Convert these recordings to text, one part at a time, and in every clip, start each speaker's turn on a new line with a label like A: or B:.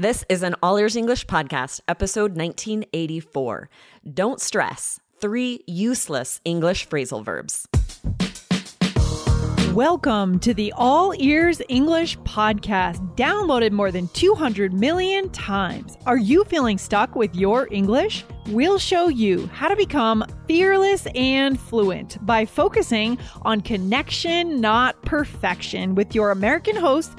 A: This is an All Ears English podcast, episode 1984. Don't stress. Three useless English phrasal verbs.
B: Welcome to the All Ears English podcast, downloaded more than 200 million times. Are you feeling stuck with your English? We'll show you how to become fearless and fluent by focusing on connection, not perfection, with your American host,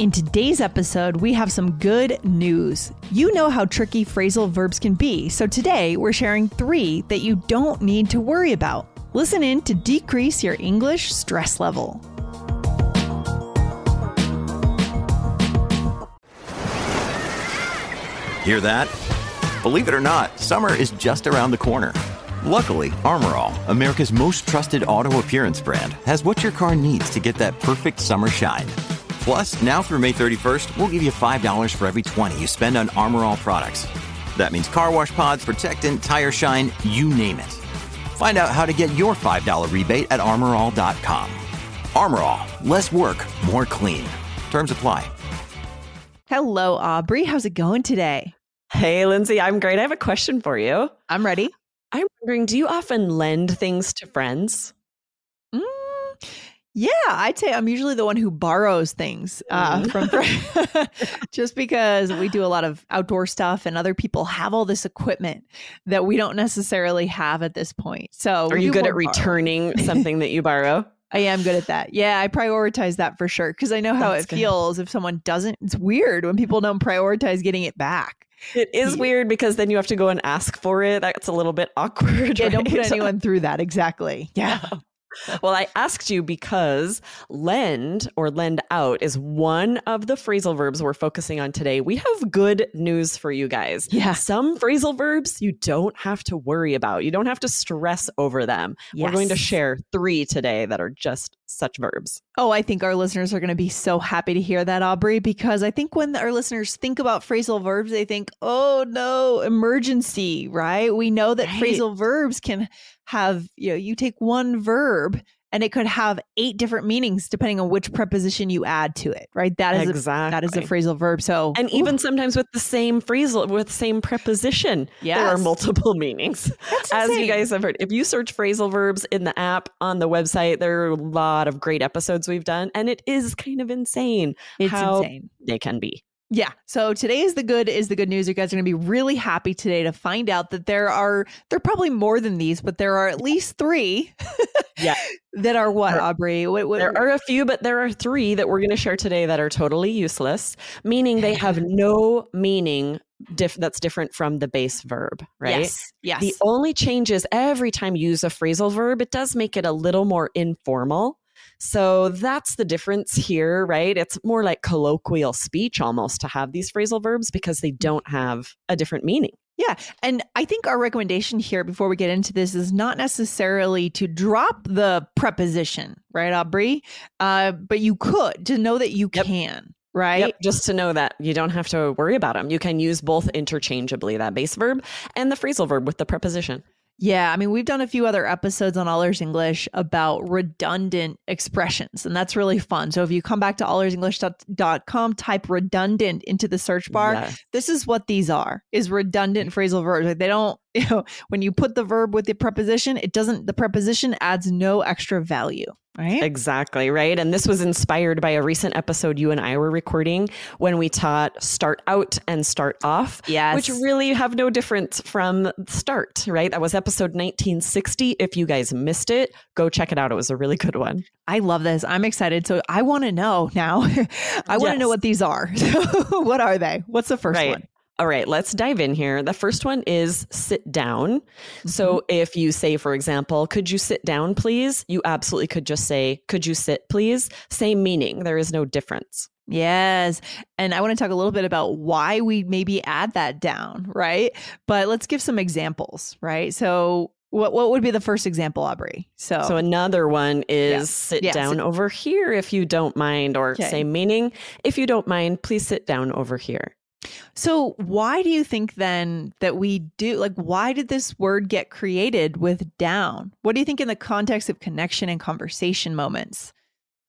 B: In today's episode, we have some good news. You know how tricky phrasal verbs can be, so today we're sharing three that you don't need to worry about. Listen in to decrease your English stress level.
C: Hear that? Believe it or not, summer is just around the corner. Luckily, Armor All, America's most trusted auto appearance brand, has what your car needs to get that perfect summer shine. Plus, now through May 31st, we'll give you $5 for every 20 you spend on Armor All products. That means car wash pods, protectant, tire shine, you name it. Find out how to get your $5 rebate at armorall.com. Armor All, less work, more clean. Terms apply.
B: Hello, Aubrey. How's it going today?
A: Hey, Lindsay, I'm great. I have a question for you.
B: I'm ready.
A: I'm wondering do you often lend things to friends?
B: Mm, yeah, I'd say I'm usually the one who borrows things uh,
A: Mm.
B: from friends, just because we do a lot of outdoor stuff, and other people have all this equipment that we don't necessarily have at this point. So,
A: Are you good at returning something that you borrow?
B: I am good at that. Yeah, I prioritize that for sure because I know how
A: That's
B: it
A: good.
B: feels if someone doesn't. It's weird when people don't prioritize getting it back.
A: It is weird because then you have to go and ask for it. That's a little bit awkward.
B: Yeah, don't put
A: right?
B: anyone through that. Exactly. Yeah.
A: Well, I asked you because lend or lend out is one of the phrasal verbs we're focusing on today. We have good news for you guys.
B: Yeah.
A: Some phrasal verbs you don't have to worry about. You don't have to stress over them. We're going to share three today that are just such verbs.
B: Oh, I think our listeners are going to be so happy to hear that, Aubrey, because I think when our listeners think about phrasal verbs, they think, oh no, emergency, right? We know that
A: Right.
B: phrasal verbs can have, you know, you take one verb and it could have eight different meanings depending on which preposition you add to it, right? That is a that is a phrasal verb. So
A: And even sometimes with the same phrasal, with the same preposition, there are multiple meanings. As you guys have heard, if you search phrasal verbs in the app on the website, there are a lot of great episodes we've done, and it is kind of insane
B: it's
A: how
B: insane.
A: they can be.
B: Yeah. So today is the good is the good news. You guys are going to be really happy today to find out that there are there are probably more than these, but there are at least three.
A: Yeah.
B: that are what Aubrey? What, what,
A: There are a few, but there are three that we're going to share today that are totally useless, meaning they have no meaning diff- that's different from the base verb, right?
B: Yes. Yes.
A: The only change is every time you use a phrasal verb, it does make it a little more informal. So that's the difference here, right? It's more like colloquial speech almost to have these phrasal verbs because they don't have a different meaning.
B: yeah. And I think our recommendation here before we get into this is not necessarily to drop the preposition, right, Aubrey? Uh, but you could to know that you
A: Yep.
B: can, right?
A: Yep, just to know that you don't have to worry about them. You can use both interchangeably, that base verb and the phrasal verb with the preposition.
B: Yeah, I mean, we've done a few other episodes on All Ears English about redundant expressions, and that's really fun. So if you come back to allearsenglish.com, type redundant into the search bar,
A: Yeah.
B: this is what these are is redundant phrasal verbs. Like they don't, you know, when you put the verb with the preposition, it doesn't, the preposition adds no extra value, right?
A: Exactly, right? And this was inspired by a recent episode you and I were recording when we taught start out and start off,
B: Yes.
A: which really have no difference from start, right? That was episode 1960. If you guys missed it, go check it out. It was a really good one.
B: I love this. I'm excited. So I want to know now. I want to know what these are. What are they? What's the first
A: right.
B: one?
A: All right, let's dive in here. The first one is sit down. So mm-hmm. if you say, for example, could you sit down, please? You absolutely could just say, could you sit, please? Same meaning. There is no difference.
B: Yes. And I want to talk a little bit about why we maybe add that down, right? But let's give some examples, right? So what what would be the first example, Aubrey? So
A: So another one is
B: Yeah.
A: sit
B: Yeah,
A: down
B: sit-
A: over here if you don't mind, or
B: Okay.
A: same meaning. If you don't mind, please sit down over here.
B: So why do you think then that we do like why did this word get created with down? What do you think in the context of connection and conversation moments?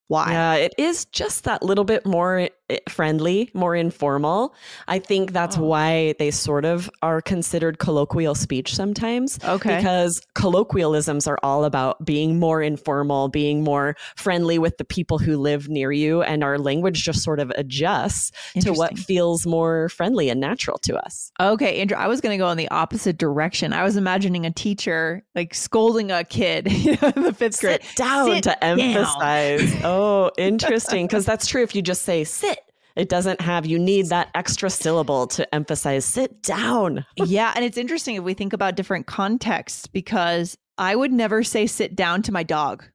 B: Why?
A: Yeah, it is just that little bit more friendly, more informal. I think that's
B: Oh.
A: why they sort of are considered colloquial speech sometimes.
B: Okay.
A: Because colloquialisms are all about being more informal, being more friendly with the people who live near you, and our language just sort of adjusts to what feels more friendly and natural to us.
B: Okay, Andrew, I was going to go in the opposite direction. I was imagining a teacher like scolding a kid you know, in the fifth grade.
A: Sit down
B: Sit
A: to
B: down.
A: emphasize. oh, interesting. Because that's true. If you just say sit, it doesn't have, you need that extra syllable to emphasize sit down.
B: yeah, and it's interesting if we think about different contexts because I would never say sit down to my dog,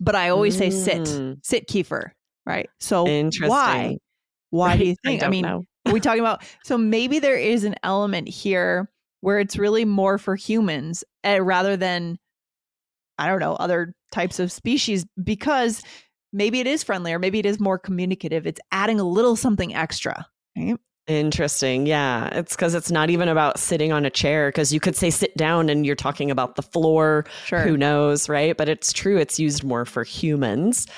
B: but I always say sit,
A: Mm.
B: sit Kiefer, right? So why? Why do you
A: Right, I
B: think? I, mean, are we talking about so maybe there is an element here where it's really more for humans uh, rather than I don't know other types of species because maybe it is friendlier, maybe it is more communicative. It's adding a little something extra. Right?
A: Interesting. Yeah. It's because it's not even about sitting on a chair, because you could say sit down and you're talking about the floor.
B: Sure.
A: Who knows, right? But it's true. It's used more for humans.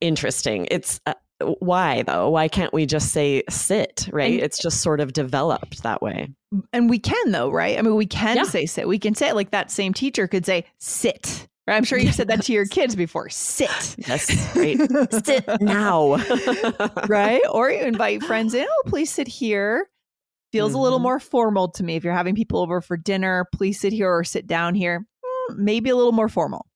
A: Interesting. It's uh, why though? Why can't we just say sit, right?
B: And-
A: it's just sort of developed that way.
B: And we can though, right? I mean, we can
A: Yeah.
B: say sit. We can say it like that same teacher could say sit. I'm sure you've said that to your kids before. Sit.
A: Yes. Right. sit now.
B: right? Or you invite friends in. Oh, please sit here. Feels a little
A: Mhm.
B: more formal to me. If you're having people over for dinner, please sit here or sit down here. Mm, Maybe a little more formal.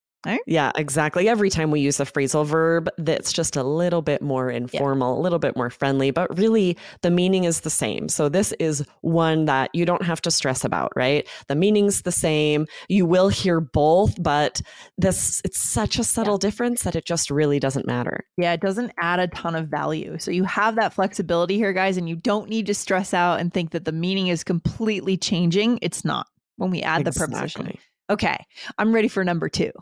A: Yeah, exactly. Every time we use a phrasal verb, that's just a little bit more informal, a little bit more friendly, but really the meaning is the same. So this is one that you don't have to stress about, right? The meaning's the same. You will hear both, but this it's such a subtle difference that it just really doesn't matter.
B: Yeah, it doesn't add a ton of value. So you have that flexibility here, guys, and you don't need to stress out and think that the meaning is completely changing. It's not when we add the preposition. Okay, I'm ready for number two.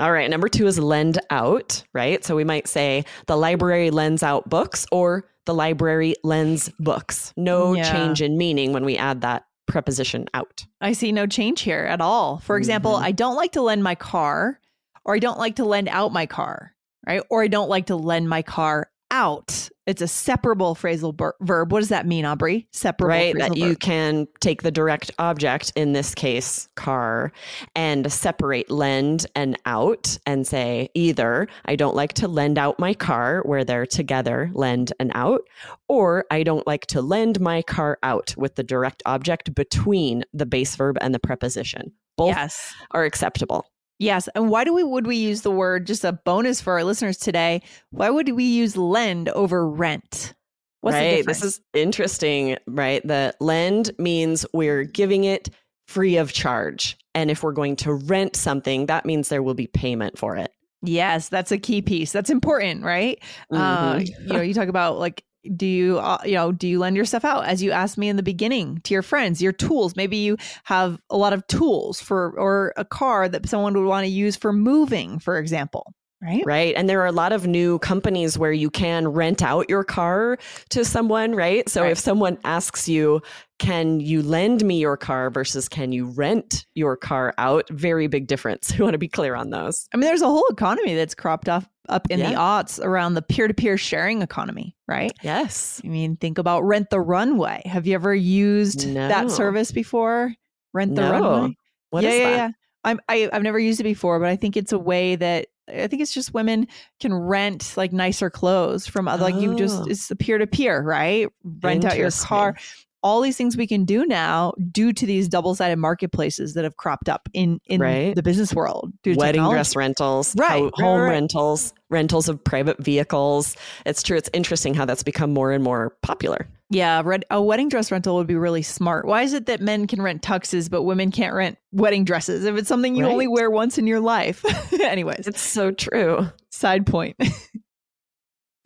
A: All right. Number two is lend out, right? So we might say the library lends out books or the library lends books. No
B: Yeah.
A: change in meaning when we add that preposition out.
B: I see no change here at all. For example,
A: Mhm.
B: I don't like to lend my car, or I don't like to lend out my car, right? Or I don't like to lend my car out. It's a separable phrasal ber- verb. What does that mean, Aubrey? Separable
A: right that you
B: verb.
A: can take the direct object in this case car and separate lend and out and say either i don't like to lend out my car where they're together lend and out or i don't like to lend my car out with the direct object between the base verb and the preposition both
B: Yes.
A: are acceptable
B: Yes. And why do we would we use the word just a bonus for our listeners today? Why would we use lend over rent? What's
A: right this is interesting right the lend means we're giving it free of charge and if we're going to rent something that means there will be payment for it
B: yes, that's a key piece. That's important, right? Uh,
A: Mhm.
B: you know, you talk about like, do you, uh, you know, do you lend your stuff out? As you asked me in the beginning, to your friends, your tools. Maybe you have a lot of tools for, or a car that someone would want to use for moving, for example. Right.
A: right and there are a lot of new companies where you can rent out your car to someone right so
B: Right.
A: if someone asks you can you lend me your car versus can you rent your car out very big difference we want to be clear on those
B: I mean, there's a whole economy that's cropped up up in the
A: Yeah.
B: aughts around the peer-to-peer sharing economy, right?
A: yes
B: I mean, think about Rent the Runway. Have you ever used
A: No.
B: that service before? Rent the
A: No.
B: Runway.
A: What is
B: yeah, yeah,
A: that
B: yeah. I'm I, I've never used it before, but I think it's a way that I think it's just women can rent like nicer clothes from other like you just
A: Oh.
B: it's the peer to peer, right? Rent out your car. All these things we can do now due to these double sided marketplaces that have cropped up in in
A: Right.
B: the business world. Due to
A: wedding
B: technology.
A: dress rentals,
B: Right,
A: ho-
B: right,
A: home
B: right.
A: rentals, rentals of private vehicles. It's true. It's interesting how that's become more and more popular.
B: Yeah, red, a wedding dress rental would be really smart. Why is it that men can rent tuxes but women can't rent wedding dresses if it's something you only wear once in your life? Anyways,
A: It's so true.
B: side point.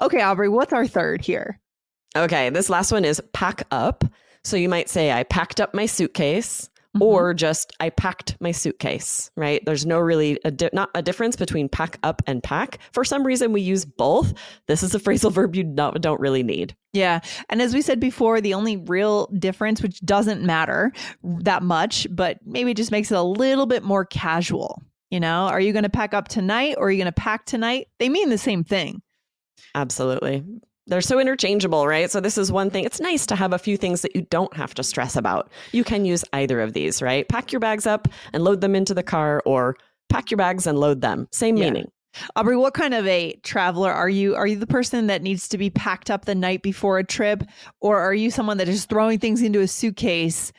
B: Okay, Aubrey, what's our third here?
A: Okay, this last one is pack up. So you might say, I packed up my suitcase.
B: Mhm.
A: Or just I packed my suitcase, right? There's no really a di- not a difference between pack up and pack. For some reason, we use both. This is a phrasal verb you not, don't really need.
B: Yeah. And as we said before, the only real difference, which doesn't matter that much, but maybe just makes it a little bit more casual. You know, are you going to pack up tonight or are you going to pack tonight? They mean the same thing.
A: Absolutely. They're so interchangeable, right? So, this is one thing. It's nice to have a few things that you don't have to stress about. You can use either of these, right? Pack your bags up and load them into the car, or pack your bags and load them. Same
B: Yeah.
A: meaning.
B: Aubrey, what kind of a traveler are you? Are you the person that needs to be packed up the night before a trip, or are you someone that is throwing things into a suitcase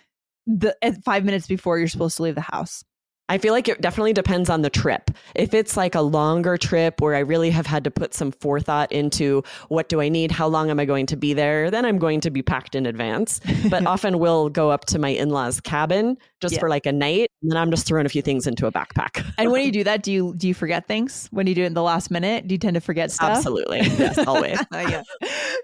B: the at five minutes before you're supposed to leave the house?
A: I feel like it definitely depends on the trip. If it's like a longer trip where I really have had to put some forethought into what do I need, how long am I going to be there, then I'm going to be packed in advance. But often we'll go up to my in law's cabin just
B: Yeah.
A: for like a night, and then I'm just throwing a few things into a backpack.
B: And when you do that, do you do you forget things? When you do it in the last minute, do you tend to forget stuff?
A: Absolutely. Yes, always.
B: yeah.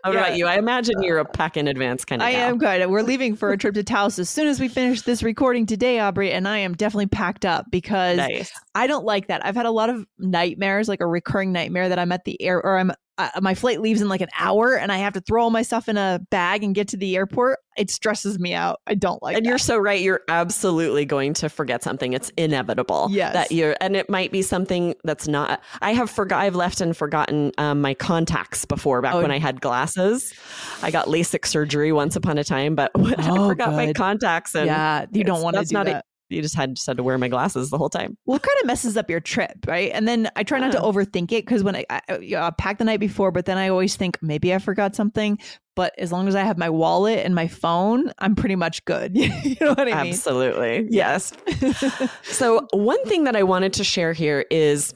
A: How
B: Yeah.
A: about you? I imagine you're a uh, pack in advance kind of
B: I
A: gal.
B: am good. We're leaving for a trip to Taos as soon as we finish this recording today, Aubrey, and I am definitely packed up because
A: Nice.
B: I don't like that. I've had a lot of nightmares, like a recurring nightmare that I'm at the air or I'm uh, my flight leaves in like an hour and I have to throw all my stuff in a bag and get to the airport. It stresses me out. I don't like it.
A: and
B: that.
A: you're so right. You're absolutely going to forget something. It's inevitable.
B: Yes.
A: That you're, and it might be something that's not. I have forgot. I've left and forgotten um, my contacts before. Back
B: Oh.
A: when I had glasses, I got LASIK surgery once upon a time, but I
B: Oh,
A: forgot my contacts. And
B: yeah, you don't want to
A: that's
B: do
A: not
B: that.
A: A, you just had just had to wear my glasses the whole time.
B: well, it kind of messes up your trip, right? And then I try not to overthink it because when I, I, I you know, pack the night before, but then I always think maybe I forgot something. But as long as I have my wallet and my phone, I'm pretty much good. you know what I mean?
A: Absolutely. Yes. so, one thing that I wanted to share here is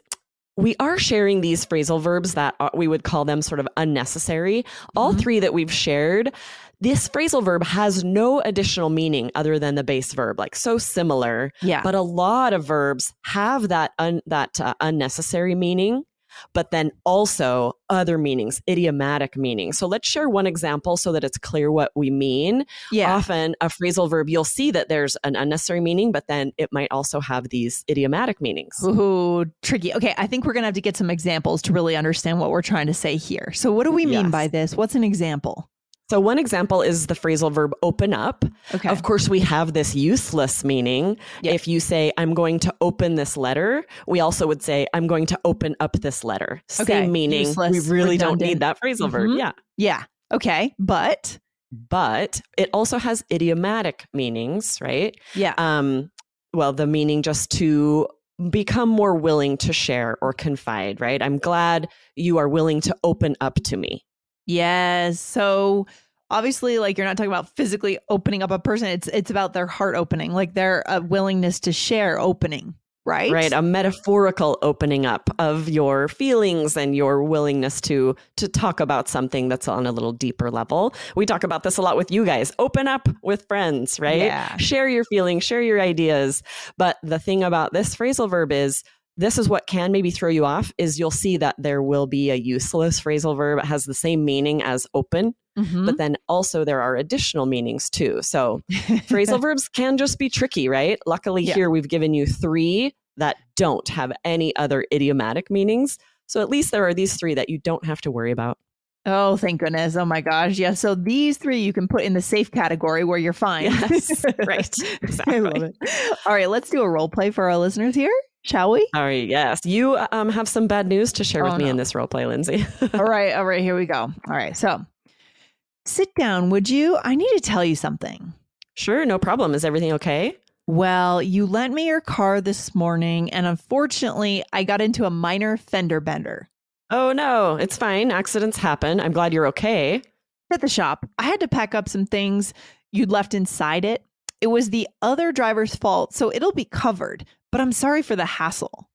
A: we are sharing these phrasal verbs that are, we would call them sort of unnecessary. All
B: Mhm.
A: three that we've shared, this phrasal verb has no additional meaning other than the base verb, like so similar.
B: yeah.
A: But a lot of verbs have that un, that uh, unnecessary meaning, but then also other meanings, idiomatic meanings. So let's share one example so that it's clear what we mean
B: yeah.
A: often a phrasal verb you'll see that there's an unnecessary meaning but then it might also have these idiomatic meanings
B: Ooh, tricky. Okay, I think we're gonna have to get some examples to really understand what we're trying to say here. So, what do we mean
A: Yes.
B: by this? What's an example?
A: So one example is the phrasal verb open up
B: Okay.
A: of course we have this useless meaning
B: Yeah.
A: if you say i'm going to open this letter we also would say i'm going to open up this letter
B: Okay,
A: same meaning
B: useless,
A: we really don't need that phrasal verb
B: Mhm.
A: yeah
B: Yeah. Okay. But
A: but it also has idiomatic meanings right
B: yeah.
A: um well the meaning just to become more willing to share or confide right i'm glad you are willing to open up to me
B: yes. So obviously, like you're not talking about physically opening up a person. It's it's about their heart opening, like their uh, willingness to share opening. Right.
A: right a metaphorical opening up of your feelings and your willingness to to talk about something that's on a little deeper level we talk about this a lot with you guys open up with friends right
B: Yeah.
A: share your feelings share your ideas but the thing about this phrasal verb is this is what can maybe throw you off is you'll see that there will be a useless phrasal verb it has the same meaning as open
B: Mhm.
A: but then also there are additional meanings too so phrasal verbs can just be tricky, right? Luckily,
B: Yeah.
A: here we've given you three that don't have any other idiomatic meanings. So at least there are these three that you don't have to worry about.
B: Oh, thank goodness. Oh my gosh. Yeah. So these three you can put in the safe category where you're fine.
A: Yes, right.
B: I love
A: Exactly.
B: it. All right, let's do a role play for our listeners here, shall we?
A: All right. Yes. You um, have some bad news to share
B: Oh,
A: with me in this role play, Lindsay.
B: all right, all right, here we go. All right, so sit down, would you? I need to tell you something.
A: sure. No problem. Is everything okay?
B: Well, you lent me your car this morning, and unfortunately, I got into a minor fender bender.
A: Oh no, it's fine. Accidents happen. I'm glad you're okay.
B: At the shop, I had to pack up some things you'd left inside it. It was the other driver's fault, so it'll be covered, but I'm sorry for the hassle.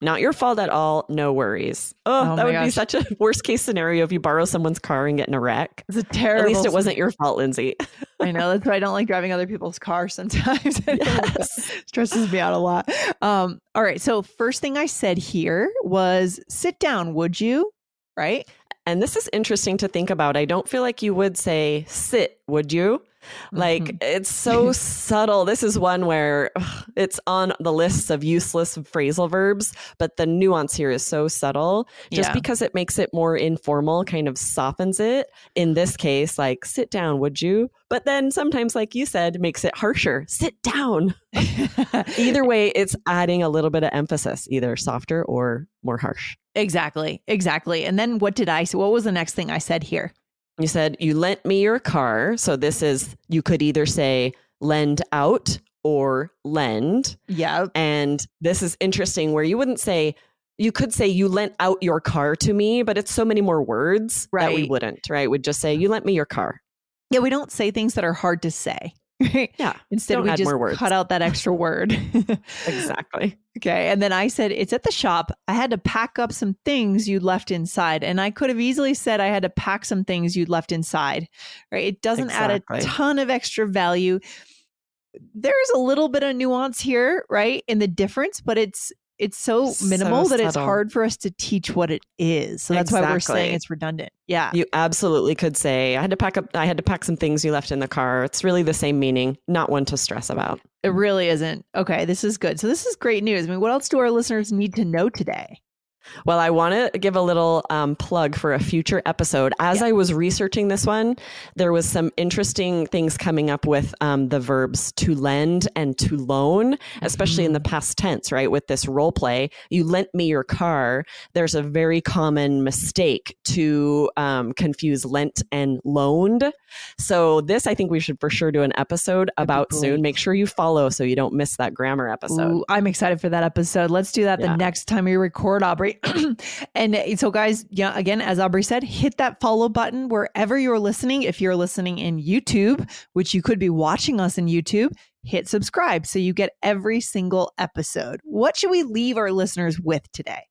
A: Not your fault at all. No worries. Oh,
B: Oh
A: that would be such a worst case scenario if you borrow someone's car and get in a wreck.
B: It's a terrible.
A: At least it wasn't your fault, Lindsay.
B: I know that's why I don't like driving other people's cars sometimes. I don't like that.
A: Yes.
B: stresses me out a lot. Um, all right. So first thing I said here was sit down, would you? Right?
A: And this is interesting to think about. I don't feel like you would say sit, would you? Like
B: Mhm.
A: it's so subtle. This is one where ugh, it's on the lists of useless phrasal verbs, but the nuance here is so subtle. Just
B: Yeah.
A: because it makes it more informal kind of softens it. In this case, like sit down, would you? But then sometimes, like you said, makes it harsher. Sit down. Either way, it's adding a little bit of emphasis, either softer or more harsh.
B: exactly. Exactly. And then what did I say? What was the next thing I said here?
A: You said you lent me your car. So this is, you could either say lend out or lend.
B: Yeah.
A: And this is interesting where you wouldn't say, you could say you lent out your car to me, but it's so many more words that we wouldn't, right? We'd just say, you lent me your car.
B: Yeah. We don't say things that are hard to say.
A: Yeah,
B: Instead,
A: Don't
B: we just cut out that extra word.
A: exactly.
B: Okay. And then I said, it's at the shop. I had to pack up some things you'd left inside. And I could have easily said I had to pack some things you'd left inside. Right. It doesn't add a ton of extra value. There's a little bit of nuance here, right? In the difference, but it's it's so
A: So
B: minimal that it's hard for us to teach what it is. So that's why we're saying it's redundant. Yeah.
A: You absolutely could say, I had to pack up, I had to pack some things you left in the car. It's really the same meaning, not one to stress about.
B: It really isn't. Okay, this is good. So this is great news. I mean, what else do our listeners need to know today?
A: Well, I want to give a little um, plug for a future episode. As I was researching this one, there was some interesting things coming up with um, the verbs to lend and to loan, especially in the past tense, right? With this role play, you lent me your car. There's a very common mistake to um, confuse lent and loaned. So this, I think we should for sure do an episode about soon. Make sure you follow so you don't miss that grammar episode.
B: Ooh, I'm excited for that episode. Let's do that
A: Yeah.
B: the next time we record, Aubrey. and uh, so, guys, yeah, again, as Aubrey said, hit that follow button wherever you're listening. If you're listening in YouTube, which you could be watching us in YouTube, hit subscribe so you get every single episode. What should we leave our listeners with today?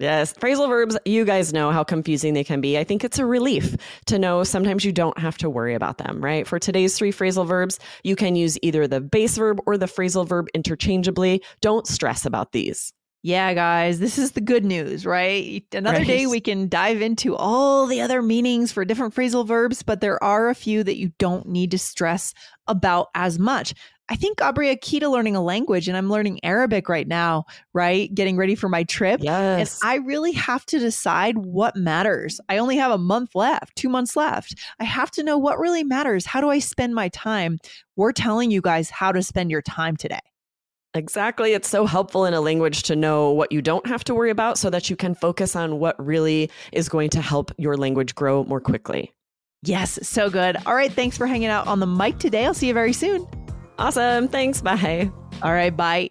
A: Yes, phrasal verbs, you guys know how confusing they can be. I think it's a relief to know sometimes you don't have to worry about them, right? For today's three phrasal verbs, you can use either the base verb or the phrasal verb interchangeably. Don't stress about these.
B: Yeah, guys, this is the good news, right? Another day we can dive into all the other meanings for different phrasal verbs, but there are a few that you don't need to stress about as much. I think, Aubrey, a key to learning a language, and I'm learning Arabic right now, right? Getting ready for my trip.
A: Yes.
B: And I really have to decide what matters. I only have a month left, two months left. I have to know what really matters. How do I spend my time? We're telling you guys how to spend your time today.
A: Exactly. It's so helpful in a language to know what you don't have to worry about so that you can focus on what really is going to help your language grow more quickly.
B: Yes, so good. All right, thanks for hanging out on the mic today. I'll see you very soon.
A: Awesome. Thanks. Bye.
B: All right, bye.